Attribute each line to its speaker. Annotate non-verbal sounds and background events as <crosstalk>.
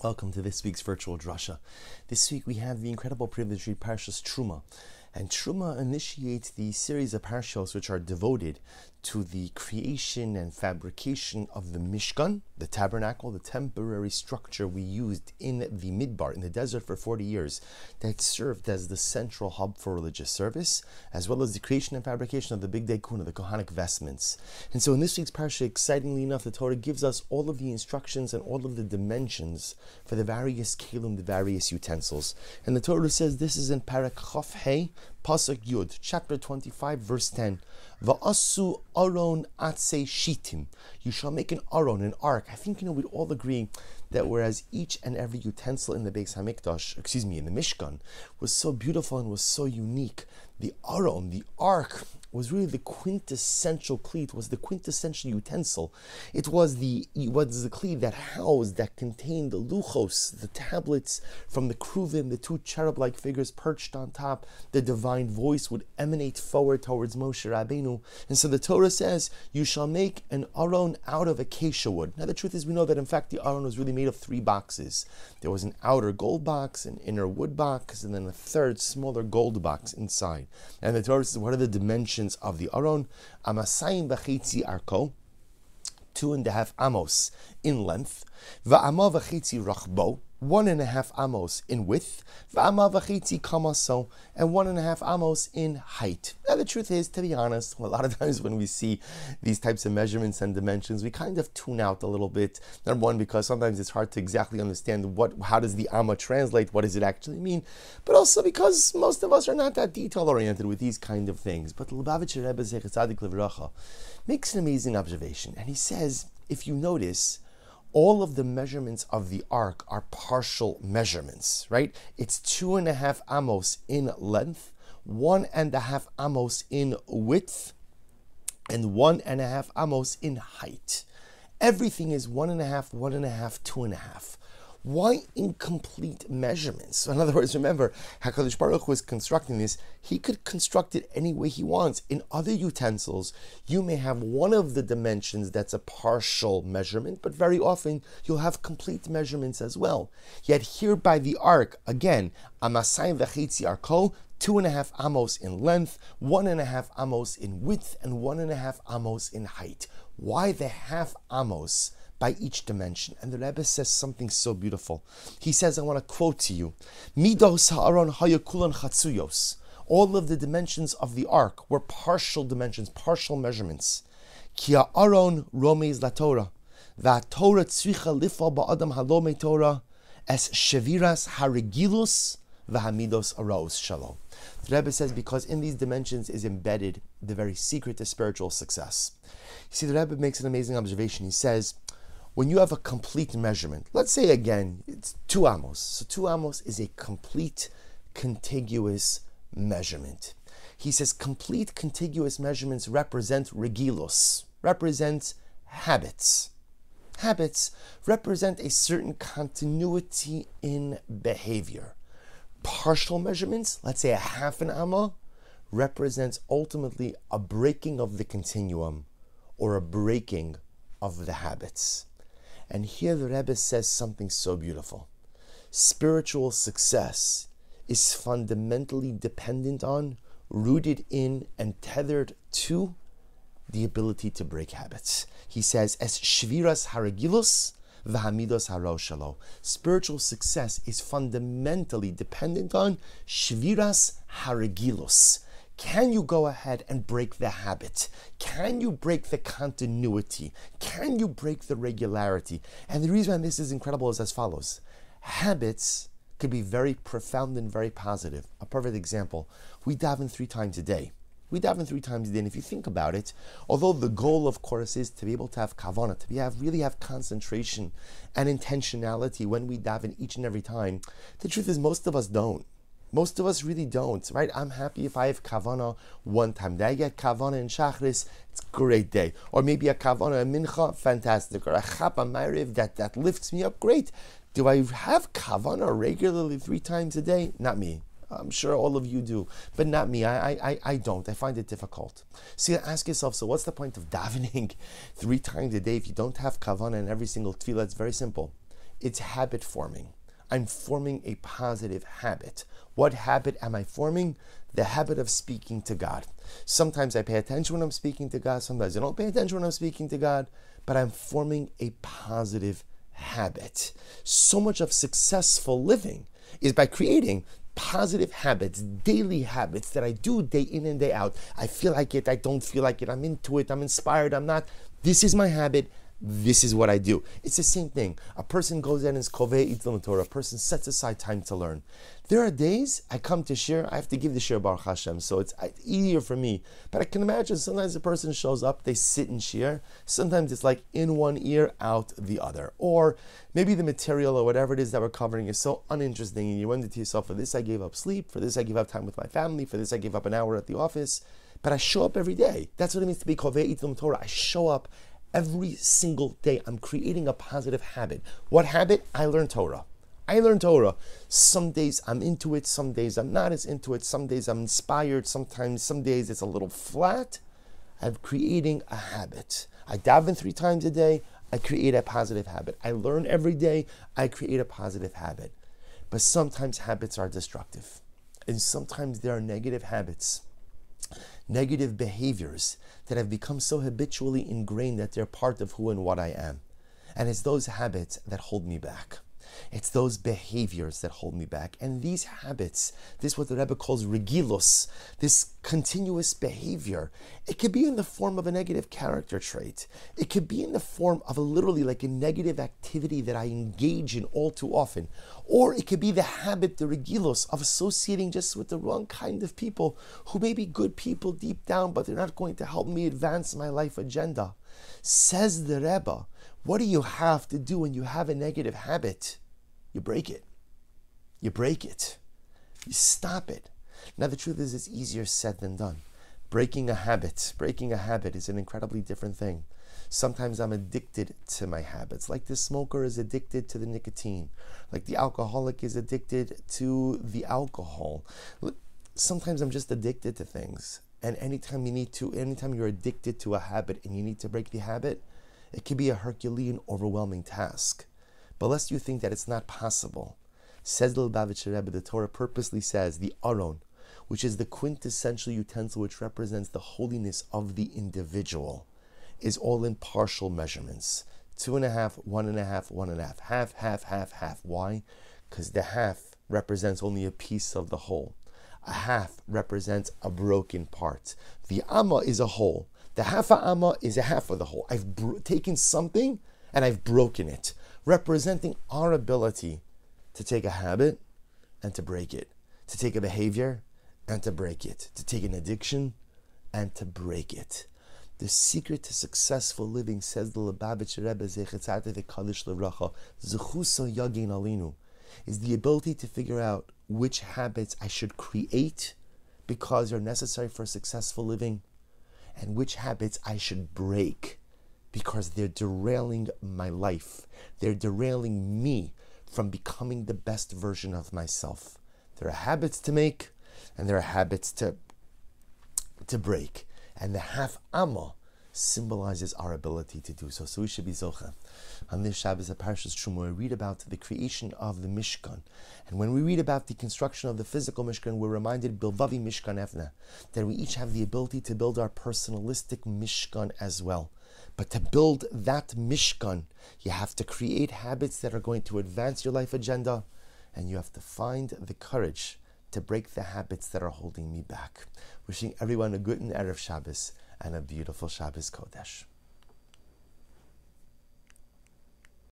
Speaker 1: Welcome to this week's virtual drasha. This week we have the incredible privilege to read Parshas Truma, and Truma initiates the series of parshas which are devoted to the creation and fabrication of the Mishkan, the tabernacle, the temporary structure we used in the Midbar, in the desert for 40 years, that served as the central hub for religious service, as well as the creation and fabrication of the Bigdei Kehuna, the Kohanic vestments. And so in this week's parsha, excitingly enough, the Torah gives us all of the instructions and all of the dimensions for the various kelim, the various utensils. And the Torah says this is in Perek Chof Pasuk Yud, chapter 25, verse 10. Va'asu aron atse shitim. You shall make an aron, an ark. I think you know we'd all agree that whereas each and every utensil in the Beis Hamikdash, excuse me, in the Mishkan, was so beautiful and was so unique, the aron, the ark, was really the quintessential kli, was the quintessential utensil. It was the it was the kli that housed, that contained the luchos, the tablets from the kruvim, the two cherub-like figures perched on top. The divine voice would emanate forward towards Moshe Rabbeinu. And so the Torah says, "You shall make an aron out of acacia wood." Now the truth is, we know that in fact the aron was really made of three boxes. There was an outer gold box, an inner wood box, and then a third smaller gold box inside. And the Torah says, "What are the dimensions?" Of the Aron, Amasayim Bachitzi Arko, two and a half amos in length, Va'ama Vachitzi Rachbo, one and a half amos in width, v'ama v'chitzi kamaso, and one and a half amos in height. Now the truth is, to be honest, <laughs> a lot of times when we see these types of measurements and dimensions, we kind of tune out a little bit. Number one, because sometimes it's hard to exactly understand what, how does the amma translate, what does it actually mean, but also because most of us are not that detail oriented with these kind of things. But Lubavitcher Rebbe makes an amazing observation, and he says, if you notice, all of the measurements of the ark are partial measurements, right? It's two and a half amos in length, one and a half amos in width, and one and a half amos in height. Everything is one and a half, one and a half, two and a half. Why incomplete measurements? So in other words, remember, HaKadosh Baruch was constructing this. He could construct it any way he wants. In other utensils, you may have one of the dimensions that's a partial measurement, but very often you'll have complete measurements as well. Yet here by the ark, again, Amasai v'chitzi arko, two and a half amos in length, one and a half amos in width, and one and a half amos in height. Why the half amos? By each dimension. And the Rebbe says something so beautiful. He says, I want to quote to you, Midos ha'aron hayakulan chatsuyos. All of the dimensions of the ark were partial dimensions, partial measurements. Ki ha'aron romes la Torah. Va'torah tzricha lifa ba'adam halome Torah es sheviras harigilus v'hamidos aros shalom. The Rebbe says because in these dimensions is embedded the very secret to spiritual success. You see, the Rebbe makes an amazing observation. He says, when you have a complete measurement, let's say again, it's two amos. So two amos is a complete contiguous measurement. He says complete contiguous measurements represent regilos, represent habits. Habits represent a certain continuity in behavior. Partial measurements, let's say a half an amma, represents ultimately a breaking of the continuum or a breaking of the habits. And here the Rebbe says something so beautiful. Spiritual success is fundamentally dependent on, rooted in, and tethered to the ability to break habits. He says, "As shviras haragilus v'hamidos haroshalo." Spiritual success is fundamentally dependent on shviras haragilus can you go ahead and break the habit? Can you break the continuity? Can you break the regularity? And the reason why this is incredible is as follows habits could be very profound and very positive. A perfect example we daven three times a day. We daven three times a day, and if you think about it, although the goal, of course, is to be able to have kavana, to be have really have concentration and intentionality when we daven each and every time, the truth is most of us don't. Most of us really don't, right? I'm happy if I have kavana one time. Did I get kavana in shachris? It's a great day. Or maybe a kavana in mincha, fantastic. Or a chapa ma'ariv that, that lifts me up, great. Do I have kavana regularly three times a day? Not me. I'm sure all of you do, but not me. I, I, I don't. I find it difficult. See, ask yourself. So, what's the point of <laughs> davening three times a day if you don't have kavana in every single tefillah? It's very simple. It's habit forming. I'm forming a positive habit. What habit am I forming? The habit of speaking to God. Sometimes I pay attention when I'm speaking to God, sometimes I don't pay attention when I'm speaking to God, but I'm forming a positive habit. So much of successful living is by creating positive habits, daily habits that I do day in and day out. I feel like it, I don't feel like it, I'm into it, I'm inspired, I'm not. This is my habit this is what I do. It's the same thing. A person goes in and is kovei itlum Torah. A person sets aside time to learn. There are days I come to shiur, I have to give the shiur Baruch Hashem, so it's uh, easier for me. But I can imagine sometimes a person shows up, they sit and shiur. Sometimes it's like in one ear, out the other. Or maybe the material or whatever it is that we're covering is so uninteresting, and you wonder to yourself, for this I gave up sleep, for this I gave up time with my family, for this I gave up an hour at the office. But I show up every day. That's what it means to be kovei itlum Torah. I show up Every single day, I'm creating a positive habit. What habit? I learn Torah. I learn Torah. Some days I'm into it, some days I'm not as into it, some days I'm inspired, sometimes, some days it's a little flat. I'm creating a habit. I daven three times a day, I create a positive habit. I learn every day, I create a positive habit. But sometimes habits are destructive, and sometimes there are negative habits negative behaviors that have become so habitually ingrained that they're part of who and what I am. And it's those habits that hold me back. It's those behaviors that hold me back. And these habits, this what the Rebbe calls regilos, this continuous behavior, it could be in the form of a negative character trait. It could be in the form of a literally like a negative activity that I engage in all too often. Or it could be the habit, the regilos, of associating just with the wrong kind of people who may be good people deep down, but they're not going to help me advance my life agenda. Says the Rebbe, what do you have to do when you have a negative habit? You break it. You break it. You stop it. Now, the truth is, it's easier said than done. Breaking a habit, breaking a habit is an incredibly different thing. Sometimes I'm addicted to my habits, like the smoker is addicted to the nicotine, like the alcoholic is addicted to the alcohol. Sometimes I'm just addicted to things. And anytime you need to, anytime you're addicted to a habit and you need to break the habit, it can be a Herculean, overwhelming task. But lest you think that it's not possible, says the Lubavitcher Rebbe, the Torah purposely says the Aron, which is the quintessential utensil which represents the holiness of the individual, is all in partial measurements. Two and a half, one and a half, one and a half, half, half, half, half. Why? Because the half represents only a piece of the whole. A half represents a broken part. The amma is a whole. The half a amma is a half of the whole. I've bro- taken something and I've broken it, representing our ability to take a habit and to break it, to take a behavior and to break it, to take an addiction and to break it. The secret to successful living, says the Lubavitcher Rebbe Zechetzate Zechusa Alinu, is the ability to figure out which habits I should create because they're necessary for successful living and which habits I should break because they're derailing my life. They're derailing me from becoming the best version of myself. There are habits to make and there are habits to, to break. And the half amma symbolizes our ability to do so. So we should be zocha. On this Shabbos at Parshas Truma, we read about the creation of the Mishkan. And when we read about the construction of the physical Mishkan, we're reminded, Bilvavi Mishkan Evna, that we each have the ability to build our personalistic Mishkan as well. But to build that Mishkan, you have to create habits that are going to advance your life agenda, and you have to find the courage to break the habits that are holding me back. Wishing everyone a good and Erev Shabbos and a beautiful Shabbos Kodesh.